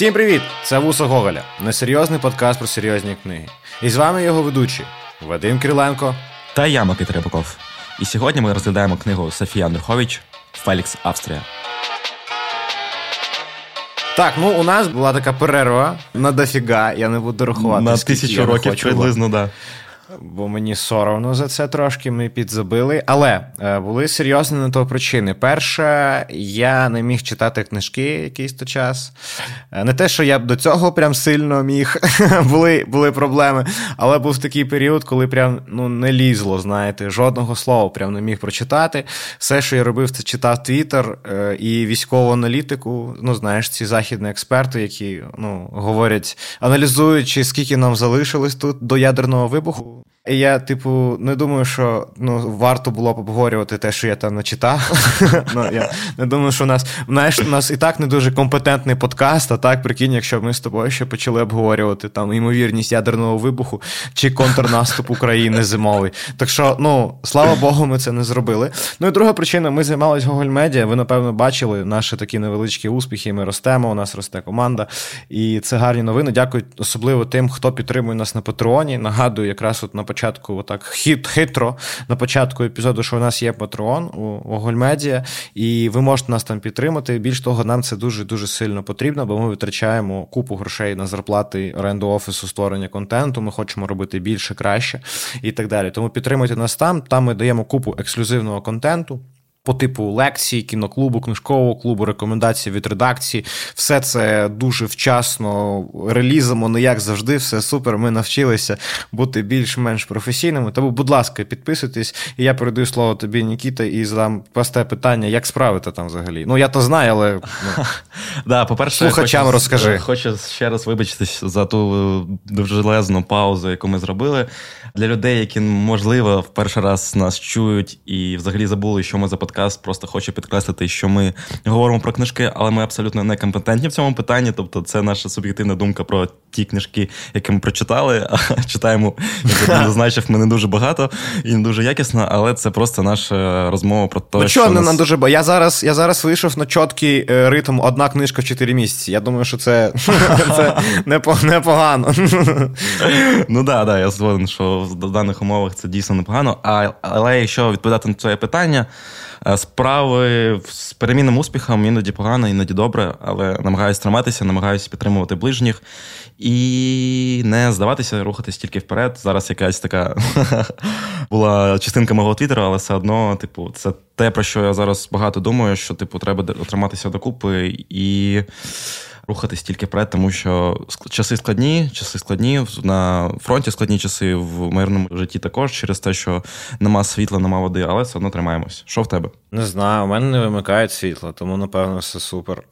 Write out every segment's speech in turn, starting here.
Всім привіт! Це Вуса Гоголя, несерйозний подкаст про серйозні книги. І з вами його ведучі Вадим Кириленко та я Микита Рибаков. І сьогодні ми розглядаємо книгу Софія Андрухович Фелікс Австрія. Так, ну у нас була така перерва на дофіга, я не буду рахувати. На тисячу років приблизно, так. Да бо мені соромно за це трошки. Ми підзабили. Але е, були серйозні на то причини. Перше, я не міг читати книжки якийсь то час. Е, не те, що я б до цього прям сильно міг, були були проблеми. Але був такий період, коли прям ну, не лізло, знаєте, жодного слова прям не міг прочитати. Все, що я робив, це читав Твіттер е, і військову аналітику. Ну, знаєш, ці західні експерти, які ну, говорять, аналізуючи, скільки нам залишилось тут до ядерного вибуху. І я, типу, не думаю, що ну, варто було б обговорювати те, що я там начитав. ну, Я не думаю, що у нас знаєш, у нас і так не дуже компетентний подкаст, а так, прикинь, якщо ми з тобою ще почали обговорювати там ймовірність ядерного вибуху чи контрнаступ України зимовий. Так що, ну, слава Богу, ми це не зробили. Ну і друга причина, ми займалися Google Media. Ви, напевно, бачили наші такі невеличкі успіхи. Ми ростемо, у нас росте команда. І це гарні новини. Дякую особливо тим, хто підтримує нас на Патреоні. Нагадую, якраз от на початку, отак хит, хитро на початку епізоду, що у нас є патреон у Огольмедіа, і ви можете нас там підтримати. Більш того, нам це дуже дуже сильно потрібно, бо ми витрачаємо купу грошей на зарплати оренду офісу, створення контенту. Ми хочемо робити більше, краще і так далі. Тому підтримуйте нас там. Там ми даємо купу ексклюзивного контенту по типу лекцій, кіноклубу, книжкового клубу, рекомендації від редакції. Все це дуже вчасно релізимо, не як завжди, все супер. Ми навчилися бути більш-менш професійними. Тому, будь ласка, підписуйтесь, і я передаю слово тобі, Нікіта, і задам просте питання, як справити там взагалі. Ну, я то знаю, але ну, да, по-перше, слухачам хочу, розкажи. Хочу ще раз вибачитись за ту довжелезну паузу, яку ми зробили. Для людей, які, можливо, в перший раз нас чують і взагалі забули, що ми за подкаст, просто хочу підкреслити, що ми говоримо про книжки, але ми абсолютно не компетентні в цьому питанні. Тобто, це наша суб'єктивна думка про ті книжки, які ми прочитали. А читаємо, як зазначив, ми не дуже багато і не дуже якісно, але це просто наша розмова про те, ну, що не нас... дуже Я зараз я зараз вийшов на чіткий е, ритм одна книжка в 4 місяці. Я думаю, що це це непогано. Ну так, да, я згоден, що в даних умовах це дійсно непогано. А, Але якщо відповідати на це питання, справи з перемінним успіхом іноді погано, іноді добре, але намагаюся триматися, намагаюся підтримувати ближніх і не здаватися, рухатись тільки вперед. Зараз якась така була частинка мого твіттера, але все одно, типу, це те, про що я зараз багато думаю, що типу треба триматися докупи і рухатись тільки вперед, тому що часи складні, часи складні на фронті складні часи в мирному житті також через те, що нема світла, нема води, але все одно тримаємось. Що в тебе? Не знаю, у мене не вимикають світло, тому напевно все супер.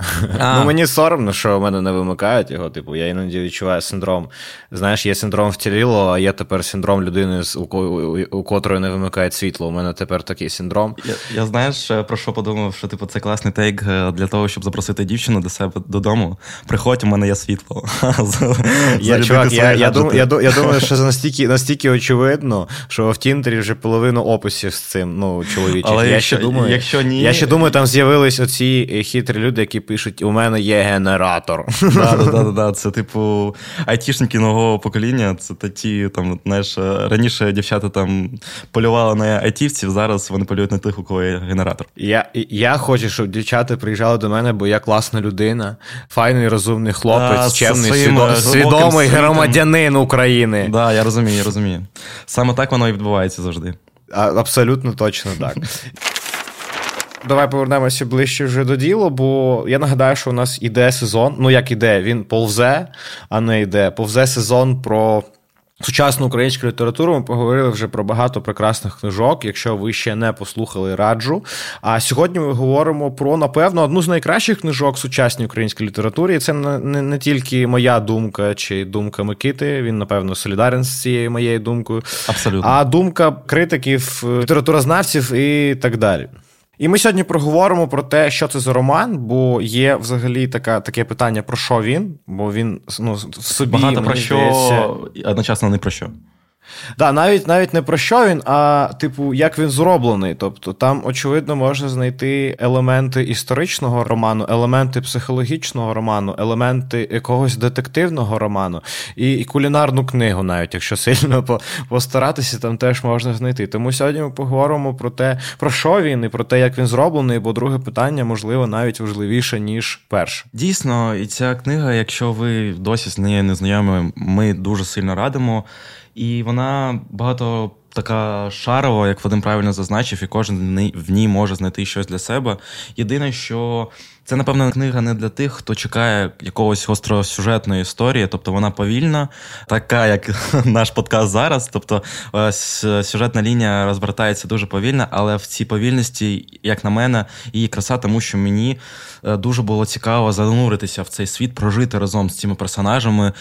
Ну мені соромно, що у мене не вимикають його. Типу, я іноді відчуваю синдром. Знаєш, є синдром втіліло, а є тепер синдром людини, у, у, у котрої не вимикають світло. У мене тепер такий синдром. Я я знаєш про що подумав? Що типу це класний тейк е, для того, щоб запросити дівчину до себе додому приходь, у мене є світло. Я чувак, я, я, дум, я, я думаю, що це настільки настільки очевидно, що в Тіндері вже половину описів з цим ну, чоловічих. Але я ще думаю, якщо ні... я ще думаю, там з'явились оці хитрі люди, які пишуть: у мене є генератор. Да, да, да, да, Це типу айтішники нового покоління. Це ті, там, знаєш, раніше дівчата там полювали на айтівців, зараз вони полюють на тих, у кого є генератор. Я я хочу, щоб дівчата приїжджали до мене, бо я класна людина, файний розумний хлопець, а, чемний, свідомий, свідомий громадянин України. Так, да, я розумію, я розумію. Саме так воно і відбувається завжди. А, Абсолютно точно так. Давай повернемося ближче вже до діла, бо я нагадаю, що у нас іде сезон. Ну, як іде, він повзе, а не йде. Повзе сезон про Сучасну українську літературу ми поговорили вже про багато прекрасних книжок. Якщо ви ще не послухали, раджу. А сьогодні ми говоримо про, напевно, одну з найкращих книжок сучасній українській літературі. І це не, не, не тільки моя думка чи думка Микити. Він, напевно, солідарен з цією моєю думкою, Абсолютно. а думка критиків, літературознавців і так далі. І ми сьогодні проговоримо про те, що це за роман, бо є взагалі така, таке питання, про що він, бо він ну, в собі багато про що одночасно не про що. Да, навіть навіть не про що він, а типу, як він зроблений. Тобто там, очевидно, можна знайти елементи історичного роману, елементи психологічного роману, елементи якогось детективного роману і, і кулінарну книгу, навіть якщо сильно постаратися, там теж можна знайти. Тому сьогодні ми поговоримо про те, про що він і про те, як він зроблений, бо друге питання, можливо, навіть важливіше, ніж перше. Дійсно, і ця книга, якщо ви досі з нею не знайомі, ми дуже сильно радимо. І вона багато така шарова, як Вадим правильно зазначив, і кожен в ній може знайти щось для себе. Єдине, що це, напевно, книга не для тих, хто чекає якогось гостросюжетної історії, тобто вона повільна, така, як наш подкаст зараз. Тобто сюжетна лінія розвертається дуже повільно, але в цій повільності, як на мене, її краса, тому що мені е, дуже було цікаво зануритися в цей світ, прожити разом з цими персонажами.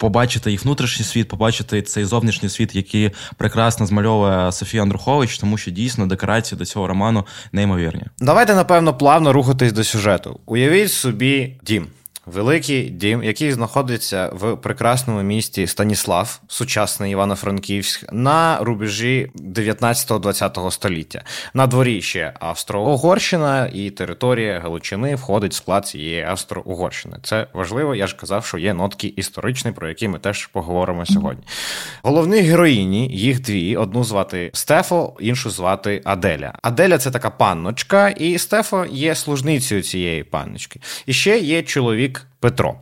Побачити їх внутрішній світ, побачити цей зовнішній світ, який прекрасно змальовує Софія Андрухович, тому що дійсно декорації до цього роману неймовірні. Давайте напевно плавно рухатись до сюжету. Уявіть собі дім. Великий дім, який знаходиться в прекрасному місті Станіслав, сучасний Івано-Франківськ, на рубежі 19-20 століття. На дворі ще Австро-Угорщина і територія Галичини входить в склад цієї Австро-Угорщини. Це важливо, я ж казав, що є нотки історичні, про які ми теж поговоримо сьогодні. Головні героїні, їх дві: одну звати Стефо, іншу звати Аделя. Аделя це така панночка, і Стефо є служницею цієї панночки. І ще є чоловік. Петро.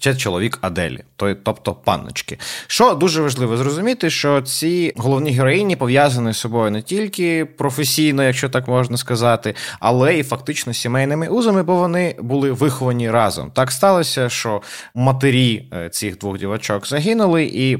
Це чоловік Аделі, тобто панночки. Що дуже важливо зрозуміти, що ці головні героїні пов'язані з собою не тільки професійно, якщо так можна сказати, але і фактично сімейними узами, бо вони були виховані разом. Так сталося, що матері е, цих двох дівачок загинули, і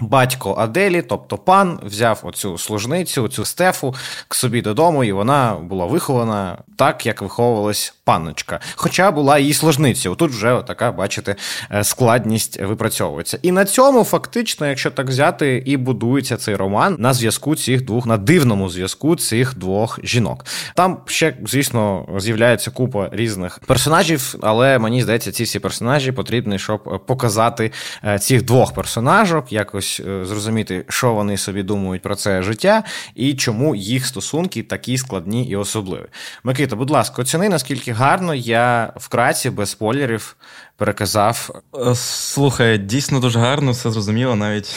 Батько Аделі, тобто пан, взяв оцю служницю, цю стефу к собі додому, і вона була вихована так, як виховувалась панночка. Хоча була її служницею. Тут вже така, бачите, е, складність випрацьовується. І на цьому, фактично, якщо так взяти, і будується цей роман на зв'язку цих двох, на дивному зв'язку цих двох жінок. Там ще, звісно, з'являється купа різних персонажів, але мені здається, ці всі персонажі потрібні, щоб показати е, цих двох персонажок якось якось е, зрозуміти, що вони собі думають про це життя і чому їх стосунки такі складні і особливі. Микита, будь ласка, оціни, наскільки гарно я вкратці, без спойлерів, переказав. Е, слухай, дійсно дуже гарно, все зрозуміло. Навіть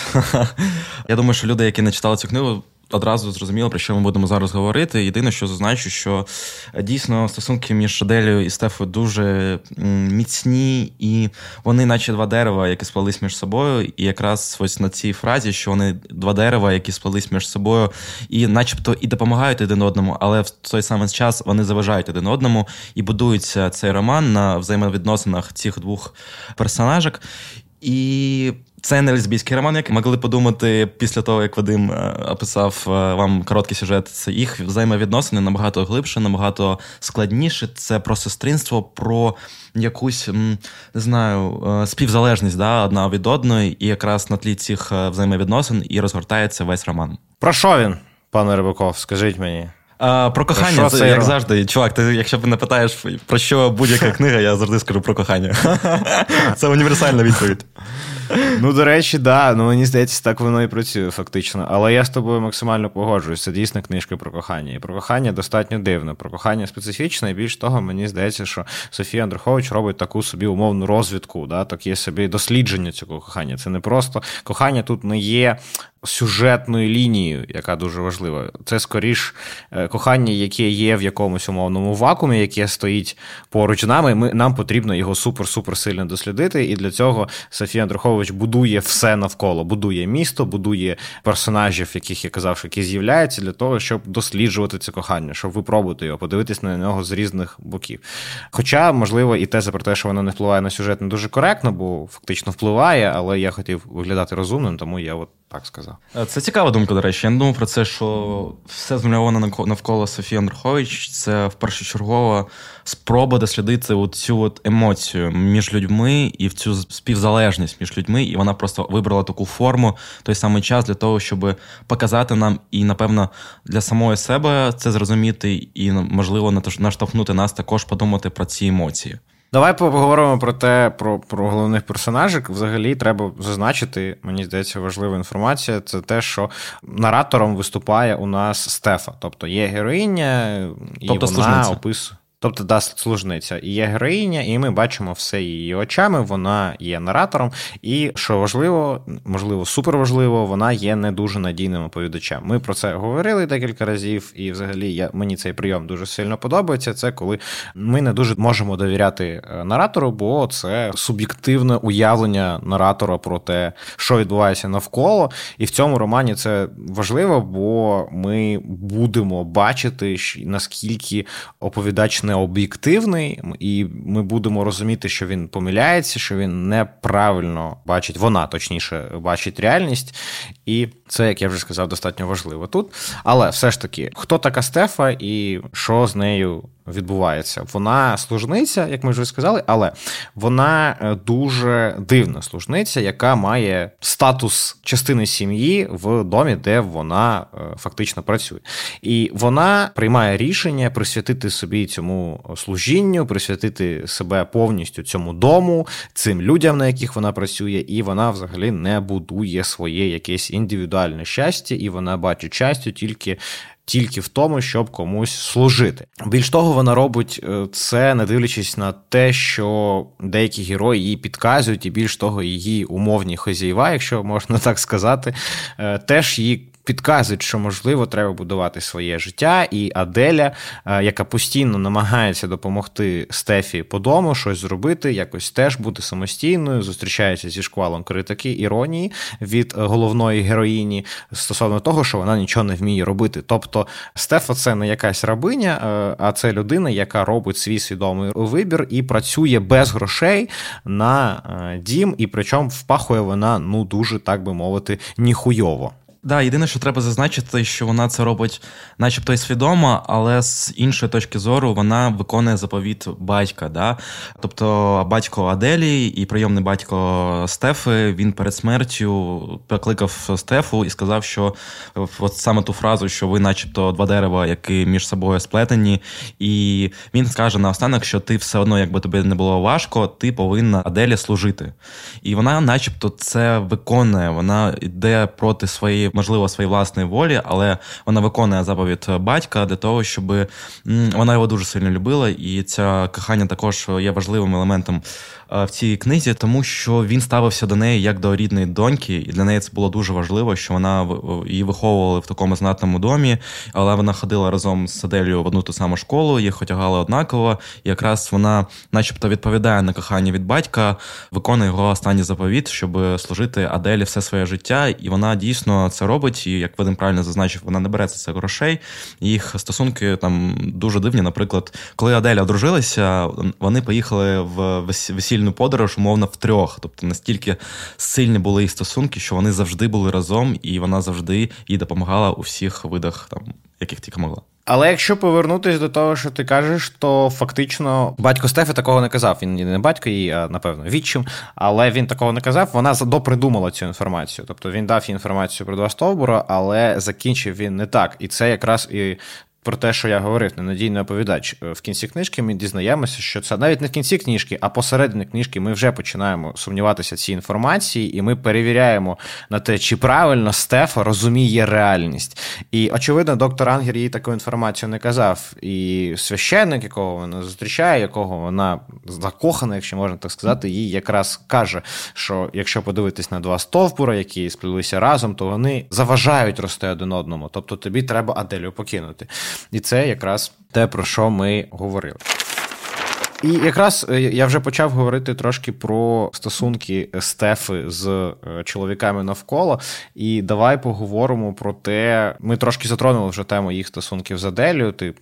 я думаю, що люди, які не читали цю книгу, одразу зрозуміло, про що ми будемо зараз говорити. Єдине, що зазначу, що е, дійсно стосунки між Аделею і Стефою дуже міцні, і вони, наче два дерева, які сплелись між собою. І якраз ось на цій фразі, що вони два дерева, які сплелись між собою, і, начебто, і допомагають один одному, але в той самий час вони заважають один одному і будується цей роман на взаємовідносинах цих двох персонажок. І це не лесбійський роман, як могли подумати після того, як Вадим е, описав е, вам короткий сюжет. Це їх взаємовідносини набагато глибше, набагато складніше. Це про сестринство, про якусь не знаю е, співзалежність да, одна від одної, і якраз на тлі цих взаємовідносин і розгортається весь роман. Про що він, пане Рибаков? Скажіть мені. А, Про кохання, це, як завжди. Чувак, ти, якщо не питаєш про що будь-яка книга, я завжди скажу про кохання. Це універсальна відповідь. Ну, до речі, да, ну мені здається, так воно і працює фактично. Але я з тобою максимально погоджуюсь. Це дійсно книжка про кохання. І про кохання достатньо дивно. Про кохання специфічне, і більш того, мені здається, що Софія Андрухович робить таку собі умовну розвідку, да, таке собі дослідження цього кохання. Це не просто кохання тут не є сюжетною лінією, яка дуже важлива. Це скоріш е, кохання, яке є в якомусь умовному вакуумі, яке стоїть поруч нами. Ми, Нам потрібно його супер-супер сильно дослідити. І для цього Софія Андрухович будує все навколо, будує місто, будує персонажів, яких я казав, які з'являються, для того, щоб досліджувати це кохання, щоб випробувати його, подивитись на нього з різних боків. Хоча, можливо, і теза про те, що воно не впливає на сюжет, не дуже коректно, бо фактично впливає, але я хотів виглядати розумним, тому я от так сказав. Е, це цікава думка, до речі. Я не думав про це, що все змальовано навколо Софії Андрухович. Це в першочергова спроба дослідити цю от емоцію між людьми і в цю співзалежність між людьми. І вона просто вибрала таку форму той самий час для того, щоб показати нам і, напевно, для самої себе це зрозуміти, і можливо наштовхнути нас також подумати про ці емоції. Давай поговоримо про те, про про головних персонажів. Взагалі, треба зазначити, мені здається, важлива інформація. Це те, що наратором виступає у нас Стефа. Тобто є героїня, і тобто вона описує. Тобто да, служниця і є героїня, і ми бачимо все її очами. Вона є наратором, і що важливо, можливо, суперважливо, вона є не дуже надійним оповідачем. Ми про це говорили декілька разів, і взагалі я мені цей прийом дуже сильно подобається. Це коли ми не дуже можемо довіряти е, наратору, бо це суб'єктивне уявлення наратора про те, що відбувається навколо. І в цьому романі це важливо, бо ми будемо бачити наскільки оповідач не об'єктивний, і ми будемо розуміти, що він помиляється, що він неправильно бачить, вона точніше бачить реальність. І це, як я вже сказав, достатньо важливо тут. Але все ж таки, хто така Стефа і що з нею відбувається? Вона служниця, як ми вже сказали, але вона е, дуже дивна служниця, яка має статус частини сім'ї в домі, де вона е, фактично працює. І вона приймає рішення присвятити собі цьому служінню, присвятити себе повністю цьому дому, цим людям, на яких вона працює, і вона взагалі не будує своє якесь індивідуальне щастя, і вона бачить щастя тільки. Тільки в тому, щоб комусь служити. Більш того, вона робить е, це, не дивлячись на те, що деякі герої її підказують, і більш того, її умовні хозяєва, якщо можна так сказати, е, теж її підказують, що можливо треба будувати своє життя, і Аделя, е, яка постійно намагається допомогти Стефі по дому, щось зробити, якось теж бути самостійною, зустрічається зі шквалом критики, іронії від головної героїні стосовно того, що вона нічого не вміє робити. Тобто Стефа це не якась рабиня, е, а це людина, яка робить свій свідомий вибір і працює без грошей на е, дім, і причому впахує вона ну дуже так би мовити ніхуйово. Да, єдине, що треба зазначити, що вона це робить, начебто й свідомо, але з іншої точки зору вона виконує заповіт батька. Да? Тобто батько Аделі і прийомний батько Стефи він перед смертю покликав Стефу і сказав, що от саме ту фразу, що ви, начебто, два дерева, які між собою сплетені, і він скаже наостанок, що ти все одно, якби тобі не було важко, ти повинна Аделі служити. І вона, начебто, це виконує, вона йде проти своєї можливо, своїй власної волі, але вона виконує заповідь батька для того, щоб вона його дуже сильно любила, і це кохання також є важливим елементом в цій книзі, тому що він ставився до неї як до рідної доньки, і для неї це було дуже важливо, що вона її виховували в такому знатному домі, але вона ходила разом з Аделію в одну ту саму школу, їх одягали однаково. І якраз вона, начебто, відповідає на кохання від батька, виконує його останній заповіт, щоб служити Аделі все своє життя. І вона дійсно це робить. І як Вадим правильно зазначив, вона не береться це грошей. Їх стосунки там дуже дивні. Наприклад, коли Аделя одружилися, вони поїхали в весіль спільну подорож, умовно, трьох. Тобто настільки сильні були їх стосунки, що вони завжди були разом, і вона завжди їй допомагала у всіх видах, там, яких тільки могла. Але якщо повернутися до того, що ти кажеш, то фактично батько Стефи такого не казав. Він не батько її, а напевно, відчим, але він такого не казав. Вона допридумала цю інформацію. Тобто він дав їй інформацію про два стовбура, але закінчив він не так. І це якраз і про те, що я говорив, ненадійний оповідач. Е, в кінці книжки ми дізнаємося, що це навіть не в кінці книжки, а посередині книжки ми вже починаємо сумніватися цій інформації, і ми перевіряємо на те, чи правильно Стефа розуміє реальність. І очевидно, доктор Ангер їй таку інформацію не казав. І священник, якого вона зустрічає, якого вона закохана, якщо можна так сказати, їй якраз каже, що якщо подивитись на два стовбура, які сплілися разом, то вони заважають рости один одному. Тобто тобі треба Аделю покинути. І це якраз те, про що ми говорили. І якраз е, я вже почав говорити трошки про стосунки Стефи з е, чоловіками навколо. І давай поговоримо про те. Ми трошки затронули вже тему їх стосунків з Аделію. Ти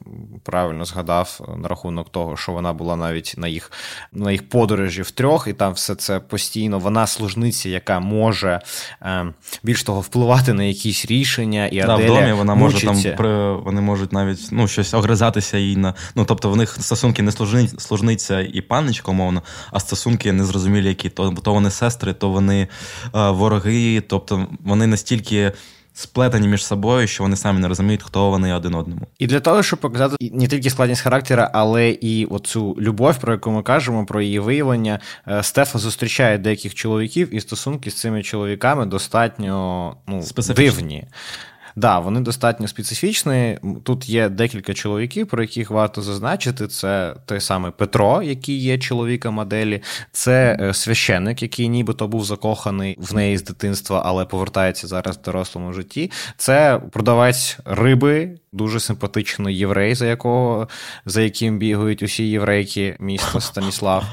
правильно згадав на рахунок того, що вона була навіть на їх на їх подорожі в трьох, і там все це постійно. Вона служниця, яка може е, більш того впливати на якісь рішення. І да, в домі вона може там при вони можуть навіть ну щось огризатися їй на ну, тобто в них стосунки не служниці служниця і панночка, умовно, а стосунки незрозумілі, які то то вони сестри, то вони е, вороги, тобто вони настільки сплетені між собою, що вони самі не розуміють, хто вони один одному. І для того, щоб показати не тільки складність характера, але і оцю любов, про яку ми кажемо, про її виявлення, е, Стефа зустрічає деяких чоловіків, і стосунки з цими чоловіками достатньо ну, дивні. Да, вони достатньо специфічні. Тут є декілька чоловіків, про яких варто зазначити. Це той самий Петро, який є чоловіком моделі, це е, священник, який нібито був закоханий в неї з дитинства, але повертається зараз в дорослому житті. Це продавець риби, дуже симпатичний єврей, за якого за яким бігають усі єврейки міста Станіслав.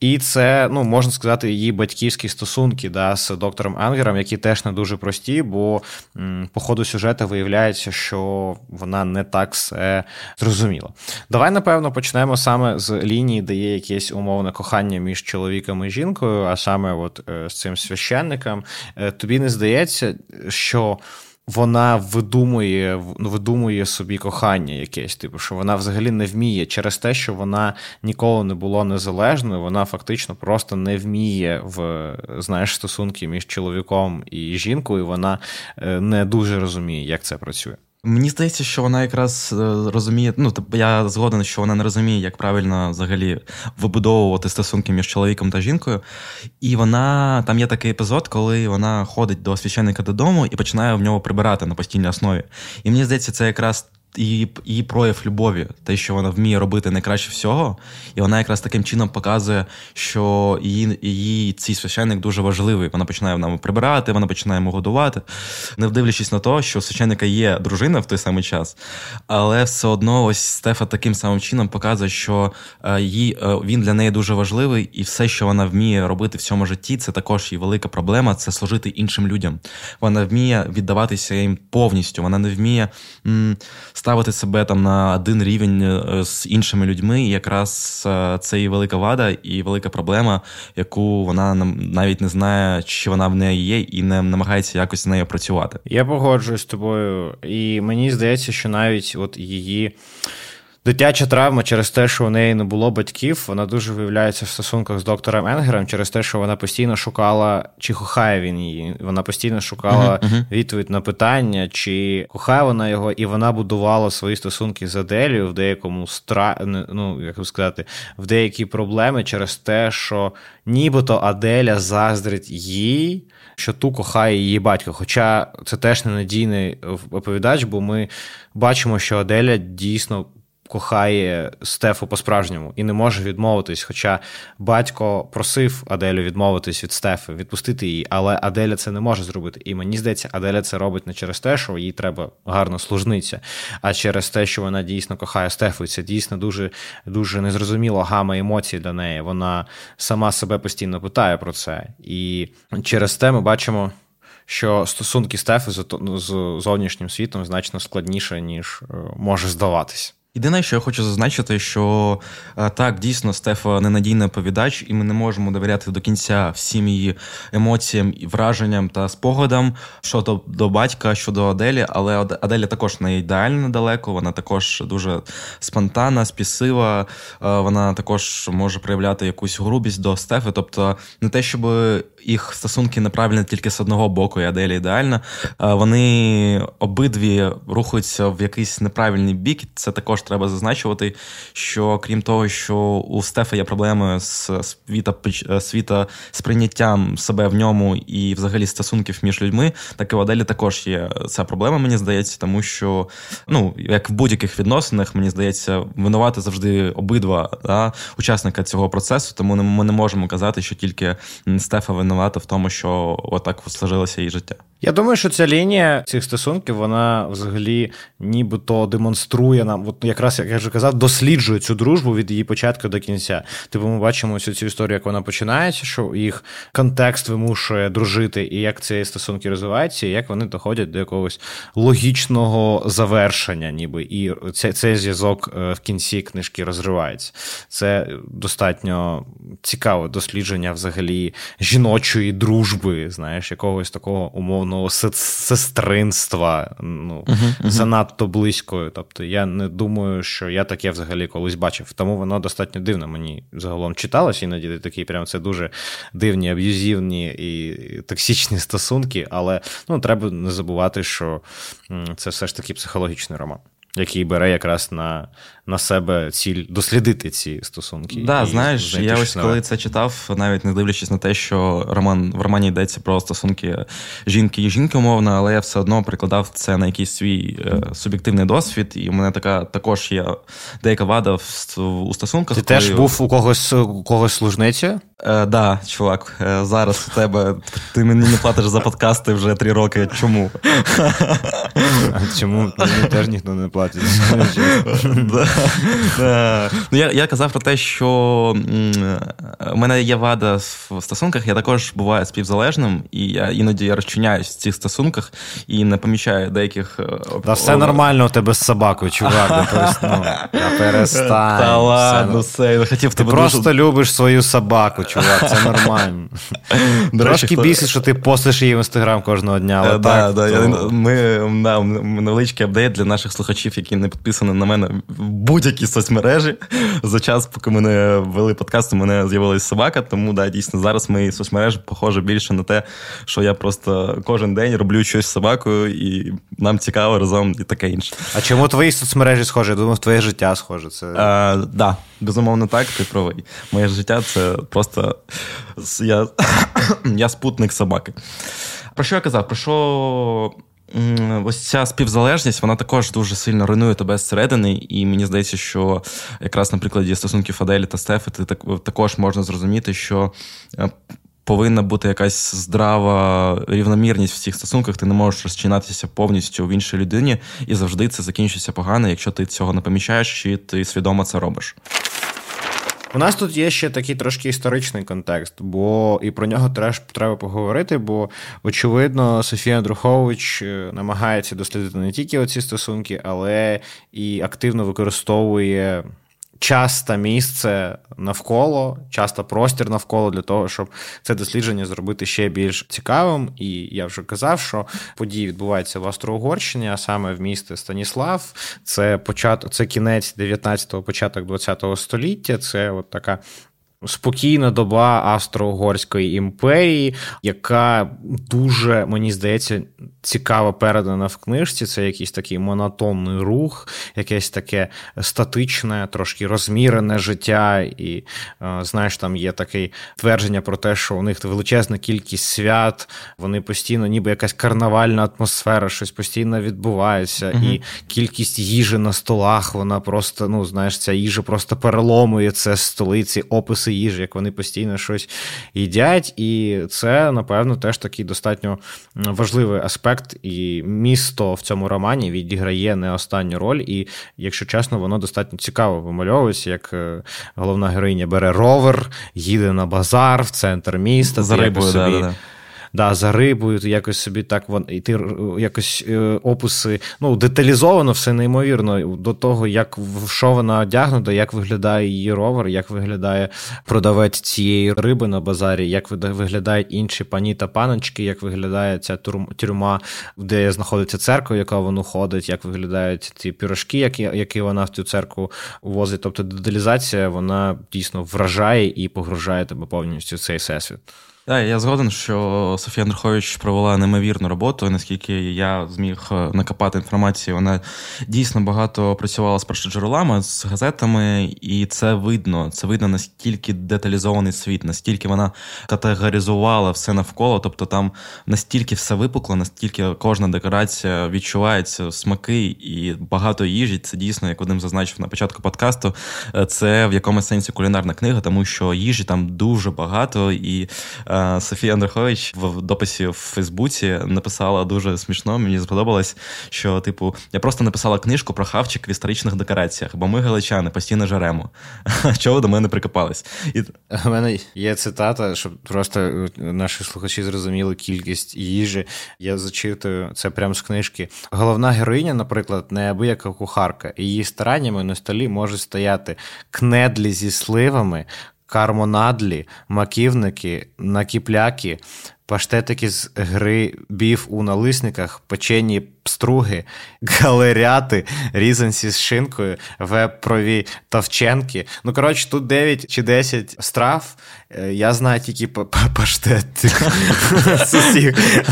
І це, ну, можна сказати, її батьківські стосунки да, з доктором Ангером, які теж не дуже прості, бо м, по ходу сюжету виявляється, що вона не так все зрозуміла. Давай, напевно, почнемо саме з лінії, де є якесь умовне кохання між чоловіком і жінкою, а саме от е, з цим священником. Е, тобі не здається, що вона видумує ну, видумує собі кохання якесь, типу, що вона взагалі не вміє через те, що вона ніколи не була незалежною, вона фактично просто не вміє в знаєш стосунки між чоловіком і жінкою. Вона е, не дуже розуміє, як це працює. Мені здається, що вона якраз е, розуміє. Ну, я згоден, що вона не розуміє, як правильно взагалі вибудовувати стосунки між чоловіком та жінкою. І вона там є такий епізод, коли вона ходить до священника додому і починає в нього прибирати на постійній основі. І мені здається, це якраз її її прояв любові, те, що вона вміє робити найкраще всього, і вона якраз таким чином показує, що її її цей священник дуже важливий. Вона починає нам прибирати, вона починає йому годувати, не вдивлячись на те, що у священника є дружина в той самий час, але все одно ось Стефа таким самим чином показує, що е, її, е, він для неї дуже важливий, і все, що вона вміє робити в цьому житті, це також її велика проблема це служити іншим людям. Вона вміє віддаватися їм повністю. Вона не вміє м- ставити себе там на один рівень е, з іншими людьми, і якраз е, це і велика вада, і велика проблема, яку вона навіть не знає, чи вона в неї є, і не намагається якось з нею працювати. Я погоджуюсь з тобою, і мені здається, що навіть от її. Дитяча травма через те, що у неї не було батьків, вона дуже виявляється в стосунках з доктором Енгером через те, що вона постійно шукала, чи кохає він її. Вона постійно шукала uh-huh, uh-huh. відповідь на питання, чи кохає вона його, і вона будувала свої стосунки з Аделію в деякому стра... ну, як сказати, в деякі проблеми через те, що нібито Аделя заздрить їй. Що ту кохає її батько. Хоча це теж ненадійний оповідач, бо ми бачимо, що Аделя дійсно кохає Стефу по-справжньому і не може відмовитись. Хоча батько просив Аделю відмовитись від Стефи, відпустити її, але Аделя це не може зробити. І мені здається, Аделя це робить не через те, що їй треба гарно служниця, а через те, що вона дійсно кохає Стефу. І це дійсно дуже дуже незрозуміло гама емоцій для неї. Вона сама себе постійно питає про це. І через те ми бачимо. Що стосунки Стефи з зовнішнім світом значно складніше, ніж е, може здаватись. Єдине, що я хочу зазначити, що е, так, дійсно, Стефа ненадійний оповідач, і ми не можемо довіряти до кінця всім її емоціям, враженням та спогадам щодо до батька, щодо Аделі, але Аделя також не ідеальна далеко, вона також дуже спонтанна, спісива, е, вона також може проявляти якусь грубість до Стефи. Тобто, не те, щоб їх стосунки неправильні тільки з одного боку, і Аделя ідеальна, е, вони обидві рухаються в якийсь неправильний бік. Це також треба зазначувати, що крім того, що у Стефа є проблеми з світа, світа сприйняттям себе в ньому і взагалі стосунків між людьми, так і у Аделі також є ця проблема, мені здається, тому що, ну, як в будь-яких відносинах, мені здається, винувати завжди обидва да, учасника цього процесу, тому ми не можемо казати, що тільки Стефа винувата в тому, що отак сложилося її життя. Я думаю, що ця лінія цих стосунків, вона взагалі нібито демонструє нам, от якраз як я вже казав, досліджує цю дружбу від її початку до кінця. Типу, ми бачимо всю цю історію, як вона починається, що їх контекст вимушує дружити, і як ці стосунки розвиваються, і як вони доходять до якогось логічного завершення, ніби і цей, цей зв'язок е, в кінці книжки розривається. Це достатньо цікаве дослідження взагалі жіночої дружби, знаєш, якогось такого умовного умовного сестринства ну, uh-huh, uh-huh. занадто близькою. Тобто я не думаю, що я таке взагалі колись бачив. Тому воно достатньо дивно мені загалом читалось, іноді такі прям це дуже дивні, аб'юзивні і токсичні стосунки, але ну, треба не забувати, що це все ж таки психологічний роман який бере якраз на на себе ціль дослідити ці стосунки. Да, знаєш, я ось коли це читав, навіть не дивлячись на те, що роман в романі йдеться про стосунки жінки і жінки, умовно, але я все одно прикладав це на якийсь свій е, суб'єктивний досвід, і у мене така також є деяка вада в, у стосунках. Ти коли... теж був у когось у когось служницею? Е, Да, чувак, е, зараз у тебе ти мені не платиш за подкасти вже три роки. Чому? А Чому мені теж ніхто не платить? Ну, Я казав про те, що у мене є вада в стосунках, я також буваю співзалежним, і я іноді я розчиняюсь в цих стосунках і не помічаю деяких. Е, Та все нормально у тебе з собакою, чувак. Ну, перестань. Та ладно, все. Ти просто любиш свою собаку, чувак, це нормально. Трошки бісить, що ти постиш її в інстаграм кожного дня. Ми невеличкий апдейт для наших слухачів, які не підписані на мене будь-які соцмережі. За час, поки мене вели подкаст, у мене з'явилася собака. Тому да, дійсно зараз мої соцмережі похожі більше на те, що я просто кожен день роблю щось з собакою, і нам цікаво разом і таке інше. А чому твої соцмережі схожі? Я думав, твоє життя схоже. Це... А, да, безумовно, так, ти правий. Моє життя це просто я, я спутник собаки. Про що я казав? Про що Ось ця співзалежність, вона також дуже сильно руйнує тебе зсередини, і мені здається, що якраз на прикладі стосунків Аделі та Стефи ти також можна зрозуміти, що е, повинна бути якась здрава рівномірність в цих стосунках. Ти не можеш розчинатися повністю в іншій людині, і завжди це закінчується погано, якщо ти цього не помічаєш, чи ти свідомо це робиш. У нас тут є ще такий трошки історичний контекст, бо і про нього теж треба поговорити, бо, очевидно, Софія Андрухович е, намагається дослідити не тільки оці стосунки, але і активно використовує час та місце навколо, час та простір навколо для того, щоб це дослідження зробити ще більш цікавим. І я вже казав, що події відбуваються в Австро-Угорщині, а саме в місті Станіслав. Це початок, це кінець 19-го, початок 20-го століття. Це от така Спокійна доба Австро-Угорської імперії, яка дуже, мені здається, цікаво передана в книжці. Це якийсь такий монотонний рух, якесь таке статичне, трошки розмірене життя. І е, знаєш, там є таке твердження про те, що у них величезна кількість свят, вони постійно, ніби якась карнавальна атмосфера, щось постійно відбувається, угу. і кількість їжі на столах, вона просто, ну знаєш, ця їжа просто переломує це столиці, описи запаси їжі, як вони постійно щось їдять. І це, напевно, теж такий достатньо важливий аспект. І місто в цьому романі відіграє не останню роль. І, якщо чесно, воно достатньо цікаво вимальовується, як е, головна героїня бере ровер, їде на базар в центр міста. За рибою, собі... да, да да, за рибою, якось собі так і ти якось е, описи, ну, деталізовано все неймовірно до того, як що вона одягнута, як виглядає її ровер, як виглядає продавець цієї риби на базарі, як виглядають інші пані та паночки, як виглядає ця тюрма, де знаходиться церква, яка воно ходить, як виглядають ці пірожки, які які вона в цю церкву возить. Тобто деталізація вона дійсно вражає і погружає тебе повністю в цей всесвіт. Так, я згоден, що Софія Андрухович провела неймовірну роботу. Наскільки я зміг е, накопати інформацію, вона дійсно багато працювала з першоджерелами, з газетами, і це видно. Це видно наскільки деталізований світ, настільки вона категоризувала все навколо. Тобто там настільки все випукло, настільки кожна декорація відчувається смаки і багато їжі. Це дійсно, як Вадим зазначив на початку подкасту. Е, це в якомусь сенсі кулінарна книга, тому що їжі там дуже багато і. Е, Софія Андрухович в дописі в Фейсбуці написала дуже смішно. Мені сподобалось, що, типу, я просто написала книжку про хавчик в історичних декораціях, бо ми галичани постійно жаремо. Чого до мене прикопались? І... У мене є цитата, щоб просто наші слухачі зрозуміли кількість їжі. Я зачитую це прямо з книжки. Головна героїня, наприклад, неабияка кухарка. Її стараннями на столі можуть стояти кнедлі зі сливами кармонадлі, маківники, накіпляки, паштетики з грибів у налисниках, печені струги, галеряти, різанці з шинкою, вепрові товченки. Ну, коротше, тут 9 чи 10 страв. Е, я знаю тільки паштет.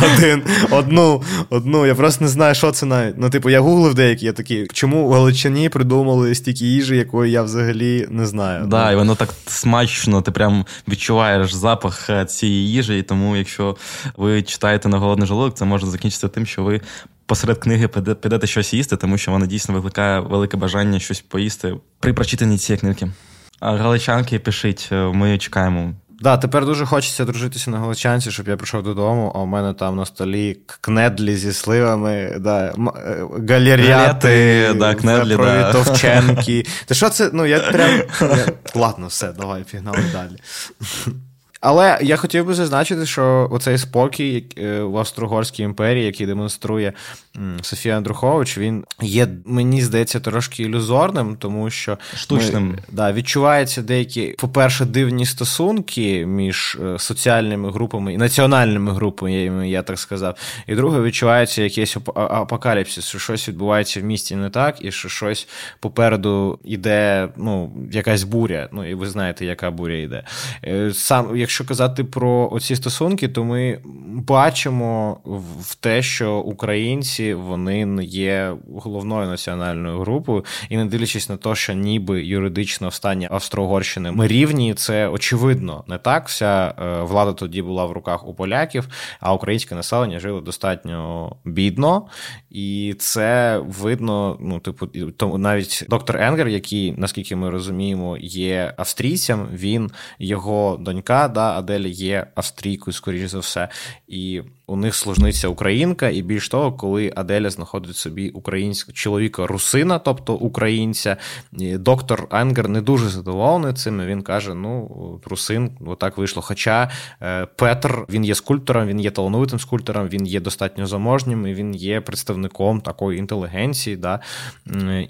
Один, одну, одну. Я просто не знаю, що це навіть. Ну, типу, я гуглив деякі, я такий, чому в Галичині придумали стільки їжі, якої я взагалі не знаю. Так, да, і воно так смачно, ти прям відчуваєш запах е, цієї їжі, і тому, якщо ви читаєте на голодний желудок, це може закінчитися тим, що ви посеред книги підете щось їсти, тому що вона дійсно викликає велике бажання щось поїсти при прочитанні цієї книжки. А галичанки пишіть, е, ми чекаємо. Да, тепер дуже хочеться дружитися на Галичанці, щоб я прийшов додому, а у мене там на столі кнедлі зі сливами, да, е, галеріати, да, кнедлі, да. товченки. Та що це? Ну, я прям. Ладно, все, давай, пігнали далі. Але я хотів би зазначити, що оцей спокій е, в Австро-Угорській імперії, який демонструє Софія Андрухович, він є, мені здається, трошки ілюзорним, тому що штучним ми, да, відчуваються деякі, по-перше, дивні стосунки між е, соціальними групами і національними групами, я так сказав. І друге, відчувається якийсь апокаліпсис, що щось відбувається в місті не так, і що щось попереду йде, ну, якась буря. Ну, і ви знаєте, яка буря йде. Е, сам, якщо казати про оці стосунки, то ми бачимо в те, що українці вони не є головною національною групою, і не дивлячись на те, що ніби юридично в стані Австро-Угорщини ми рівні, це очевидно не так. Вся е, влада тоді була в руках у поляків, а українське населення жило достатньо бідно, і це видно. Ну, типу, тому навіть доктор Енгер, який наскільки ми розуміємо, є австрійцем, він його донька да, Адель є австрійкою, скоріш за все, і у них служниця українка, і більш того, коли Аделя знаходить собі українського чоловіка русина, тобто українця, доктор Енгер не дуже задоволений цим. Він каже: ну, русин, отак вийшло. Хоча е, Петр він є скульптором, він є талановитим скульптором, він є достатньо заможнім, і він є представником такої інтелігенції, да,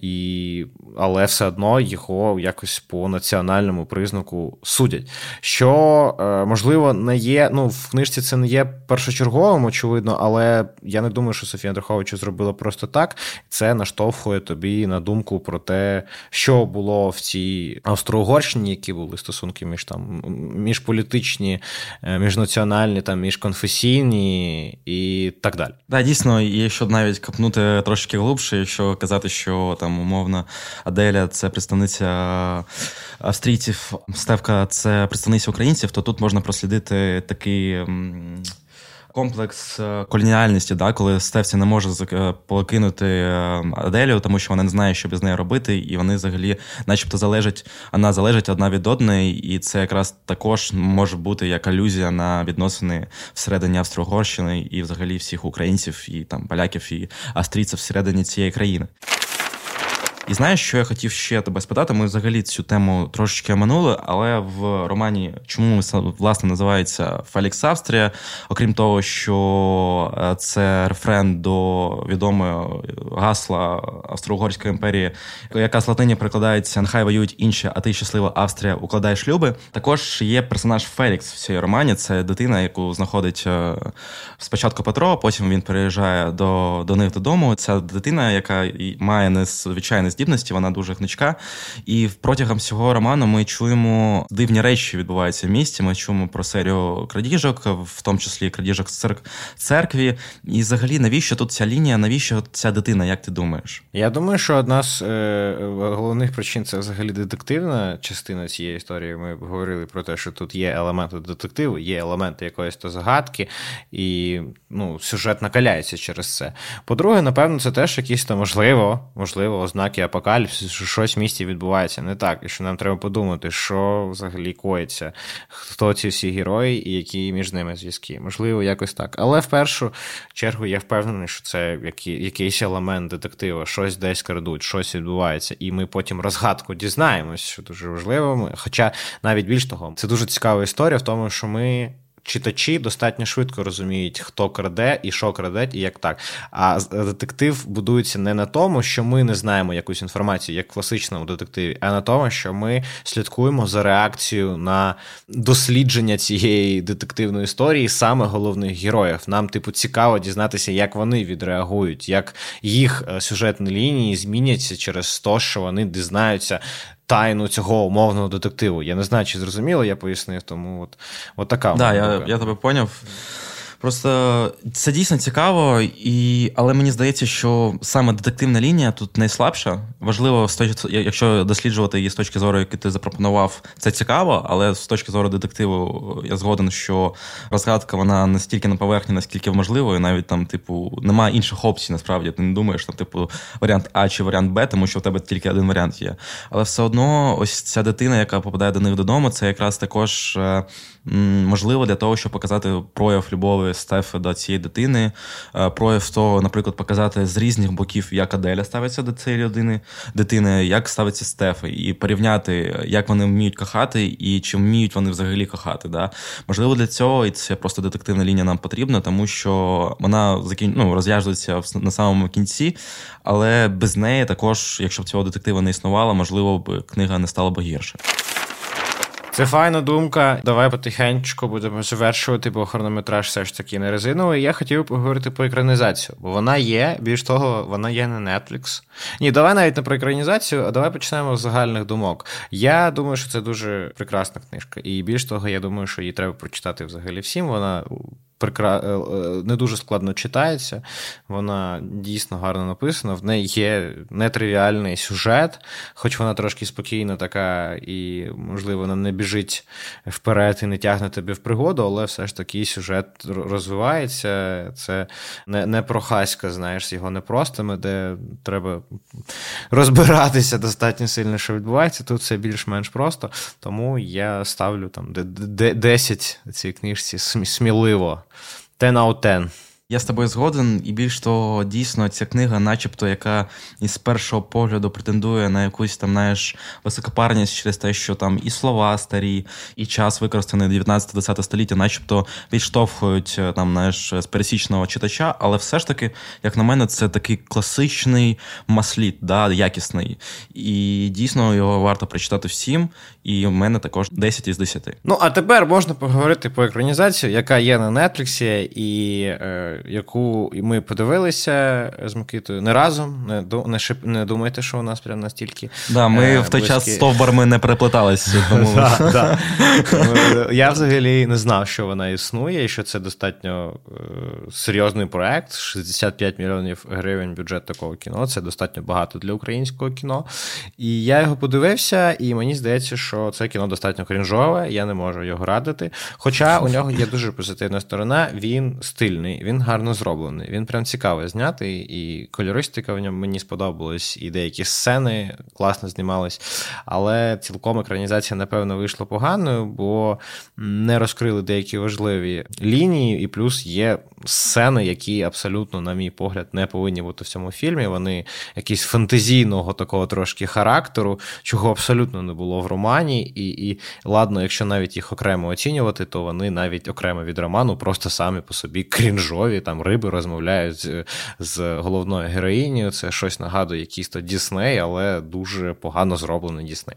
і, але все одно його якось по національному признаку судять. Що, е, можливо, не є, ну, в книжці це не є першочергово військовим, очевидно, але я не думаю, що Софія Андруховича зробила просто так. Це наштовхує тобі на думку про те, що було в цій Австро-Угорщині, які були стосунки між там міжполітичні, е, міжнаціональні, там міжконфесійні і так далі. Да, дійсно, якщо навіть копнути трошки глибше, якщо казати, що там умовно Аделя це представниця австрійців, Стевка це представниця українців, то тут можна прослідити такий комплекс е, колоніальності, да, коли Стефці не може е, покинути е, Аделію, тому що вона не знає, що без неї робити, і вони взагалі, начебто, залежать, вона залежить одна від одної, і це якраз також може бути як алюзія на відносини всередині Австро-Угорщини і взагалі всіх українців, і там поляків, і австрійців всередині цієї країни. І знаєш, що я хотів ще тебе спитати? Ми взагалі цю тему трошечки оминули, але в романі чому власне називається Фелікс Австрія? Окрім того, що е, це рефрен до відомого гасла Австро-Угорської імперії, яка з латині прикладається Нехай воюють інші, а ти щаслива Австрія укладає шлюби. Також є персонаж Фелікс в цій романі. Це дитина, яку знаходить е, спочатку Петро, потім він переїжджає до, до них додому. Ця дитина, яка має незвичайний здібності, вона дуже гнучка. І протягом всього роману ми чуємо дивні речі, відбуваються в місті. Ми чуємо про серію крадіжок, в тому числі крадіжок з церкві. І взагалі, навіщо тут ця лінія? Навіщо ця дитина? Як ти думаєш? Я думаю, що одна з е, головних причин це взагалі детективна частина цієї історії. Ми говорили про те, що тут є елементи детективу, є елементи якоїсь то загадки, і ну, сюжет накаляється через це. По-друге, напевно, це теж якісь то можливо, можливо, ознаки апокаліпсис, що щось в місті відбувається не так, і що нам треба подумати, що взагалі коїться, хто ці всі герої і які між ними зв'язки. Можливо, якось так. Але в першу чергу я впевнений, що це якийсь елемент детектива, щось десь крадуть, щось відбувається, і ми потім розгадку дізнаємось, що дуже важливо. Хоча навіть більш того, це дуже цікава історія в тому, що ми читачі достатньо швидко розуміють, хто краде і що краде, і як так. А детектив будується не на тому, що ми не знаємо якусь інформацію, як в класичному детективі, а на тому, що ми слідкуємо за реакцією на дослідження цієї детективної історії саме головних героїв. Нам, типу, цікаво дізнатися, як вони відреагують, як їх е, сюжетні лінії зміняться через те, що вони дізнаються тайну цього умовного детективу. Я не знаю, чи зрозуміло, я пояснив, тому от, от така. Да, я, я тебе поняв. Просто це дійсно цікаво, і... але мені здається, що саме детективна лінія тут найслабша. Важливо, якщо досліджувати її з точки зору, який ти запропонував, це цікаво, але з точки зору детективу я згоден, що розгадка вона настільки на поверхні, наскільки можливо, і навіть там, типу, немає інших опцій, насправді. Ти не думаєш, там, типу, варіант А чи варіант Б, тому що в тебе тільки один варіант є. Але все одно, ось ця дитина, яка попадає до них додому, це якраз також е, можливо для того, щоб показати прояв любові Стефи до цієї дитини, е, прояв того, наприклад, показати з різних боків, як Аделя ставиться до цієї людини, дитини, як ставиться Стефи, і порівняти, як вони вміють кохати, і чи вміють вони взагалі кохати. Да? Можливо, для цього і це просто детективна лінія нам потрібна, тому що вона закін... ну, розв'яжується на самому кінці, але без неї також, якщо б цього детектива не існувало, можливо б книга не стала б гірше. Це файна думка. Давай потихеньку будемо завершувати, бо хронометраж все ж таки не резиновий. Я хотів поговорити про екранізацію, бо вона є, більш того, вона є на Netflix. Ні, давай навіть не про екранізацію, а давай почнемо з загальних думок. Я думаю, що це дуже прекрасна книжка. І більш того, я думаю, що її треба прочитати взагалі всім. Вона прикра... Е, е, не дуже складно читається, вона дійсно гарно написана. В неї є нетривіальний сюжет, хоч вона трошки спокійна, така і, можливо, вона не біжить вперед і не тягне тебе в пригоду, але все ж таки сюжет розвивається. Це не не прохаська, знаєш, з його непростими, де треба розбиратися достатньо сильно, що відбувається. Тут все більш-менш просто. Тому я ставлю там 10 цій книжці сміливо. ten out of ten. Я з тобою згоден, і більш того, дійсно, ця книга, начебто, яка із першого погляду претендує на якусь там, знаєш, високопарність через те, що там і слова старі, і час використаний 19-20 століття, начебто відштовхують е, там, знаєш, з пересічного читача, але все ж таки, як на мене, це такий класичний масліт, да, якісний. І дійсно його варто прочитати всім. І в мене також 10 із 10. Ну а тепер можна поговорити про екранізацію, яка є на Нетфліксі і. Яку ми подивилися з Микитою не разом. Не не, шип, не думайте, що у нас прям настільки. Да, Ми е, в той близькі. час стовбарми не переплеталися. Тому... да, да. Я взагалі не знав, що вона існує, і що це достатньо е, серйозний проект. 65 мільйонів гривень бюджет такого кіно. Це достатньо багато для українського кіно. І я його подивився, і мені здається, що це кіно достатньо крінжове, я не можу його радити. Хоча у нього є дуже позитивна сторона, він стильний. він гарно зроблений. Він прям цікавий знятий, і кольористика в ньому мені сподобалась, і деякі сцени класно знімались. Але цілком екранізація, напевно, вийшла поганою, бо не розкрили деякі важливі лінії, і плюс є сцени, які абсолютно, на мій погляд, не повинні бути в цьому фільмі. Вони якісь фантазійного такого трошки характеру, чого абсолютно не було в романі. І, і ладно, якщо навіть їх окремо оцінювати, то вони навіть окремо від роману просто самі по собі крінжові там риби розмовляють з, з головною героїнею. Це щось нагадує якийсь то Дісней, але дуже погано зроблений Дісней.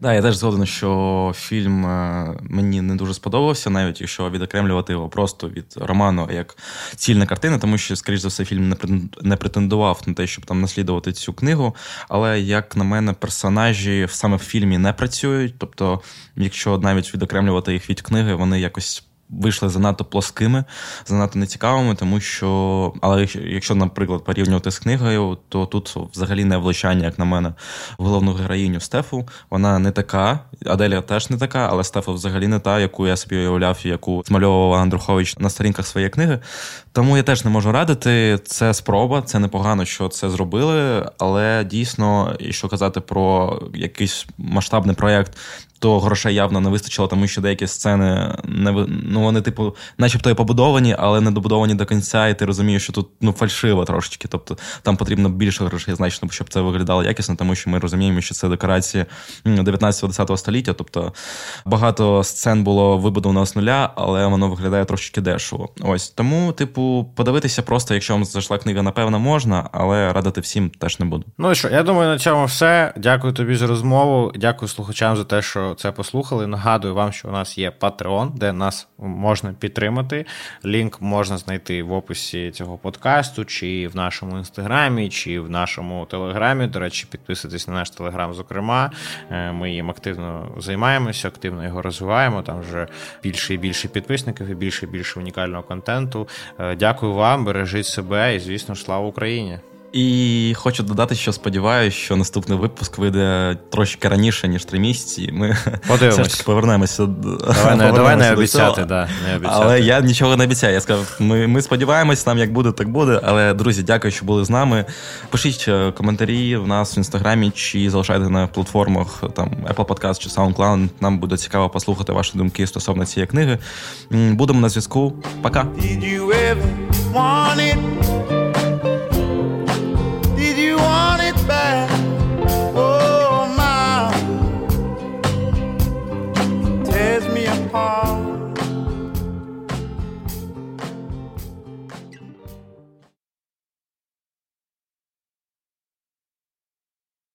Да, я теж згоден, що фільм е, мені не дуже сподобався, навіть якщо відокремлювати його просто від роману як цільна картина, тому що, скоріш за все, фільм не претендував на те, щоб там наслідувати цю книгу. Але, як на мене, персонажі саме в фільмі не працюють. Тобто, якщо навіть відокремлювати їх від книги, вони якось вийшли занадто плоскими, занадто нецікавими, тому що, але якщо, наприклад, порівнювати з книгою, то тут взагалі не влучання, як на мене, в головну героїню Стефу. Вона не така, Аделія теж не така, але Стефа взагалі не та, яку я собі уявляв, яку змальовував Андрухович на сторінках своєї книги. Тому я теж не можу радити. Це спроба, це непогано, що це зробили, але дійсно, якщо казати про якийсь масштабний проєкт то грошей явно не вистачило, тому що деякі сцени не ну вони, типу, начебто і побудовані, але не добудовані до кінця, і ти розумієш, що тут ну фальшиво трошечки. Тобто там потрібно більше грошей, значно, щоб це виглядало якісно, тому що ми розуміємо, що це декорації 19-10 століття. Тобто багато сцен було вибудовано з нуля, але воно виглядає трошечки дешево. Ось тому, типу, подивитися просто, якщо вам зайшла книга, напевно, можна, але радити всім теж не буду. Ну що, я думаю, на цьому все. Дякую тобі за розмову. Дякую слухачам за те, що це послухали. Нагадую вам, що у нас є Patreon, де нас можна підтримати. Лінк можна знайти в описі цього подкасту, чи в нашому інстаграмі, чи в нашому телеграмі. До речі, підписуйтесь на наш телеграм, зокрема. Е, ми їм активно займаємося, активно його розвиваємо. Там вже більше і більше підписників, і більше і більше унікального контенту. Е, дякую вам, бережіть себе і, звісно слава Україні! І хочу додати, що сподіваюся, що наступний випуск вийде трошки раніше, ніж три місяці. Ми все ж таки повернемося Давай, не, давай не обіцяти, да, не обіцяти. Але я нічого не обіцяю. Я сказав, ми ми сподіваємось, нам як буде, так буде. Але, друзі, дякую, що були з нами. Пишіть е, коментарі в нас в інстаграмі, чи залишайте на платформах там Apple Podcast чи SoundCloud. Нам буде цікаво послухати ваші думки стосовно цієї книги. Будемо на зв'язку. Пока. apart.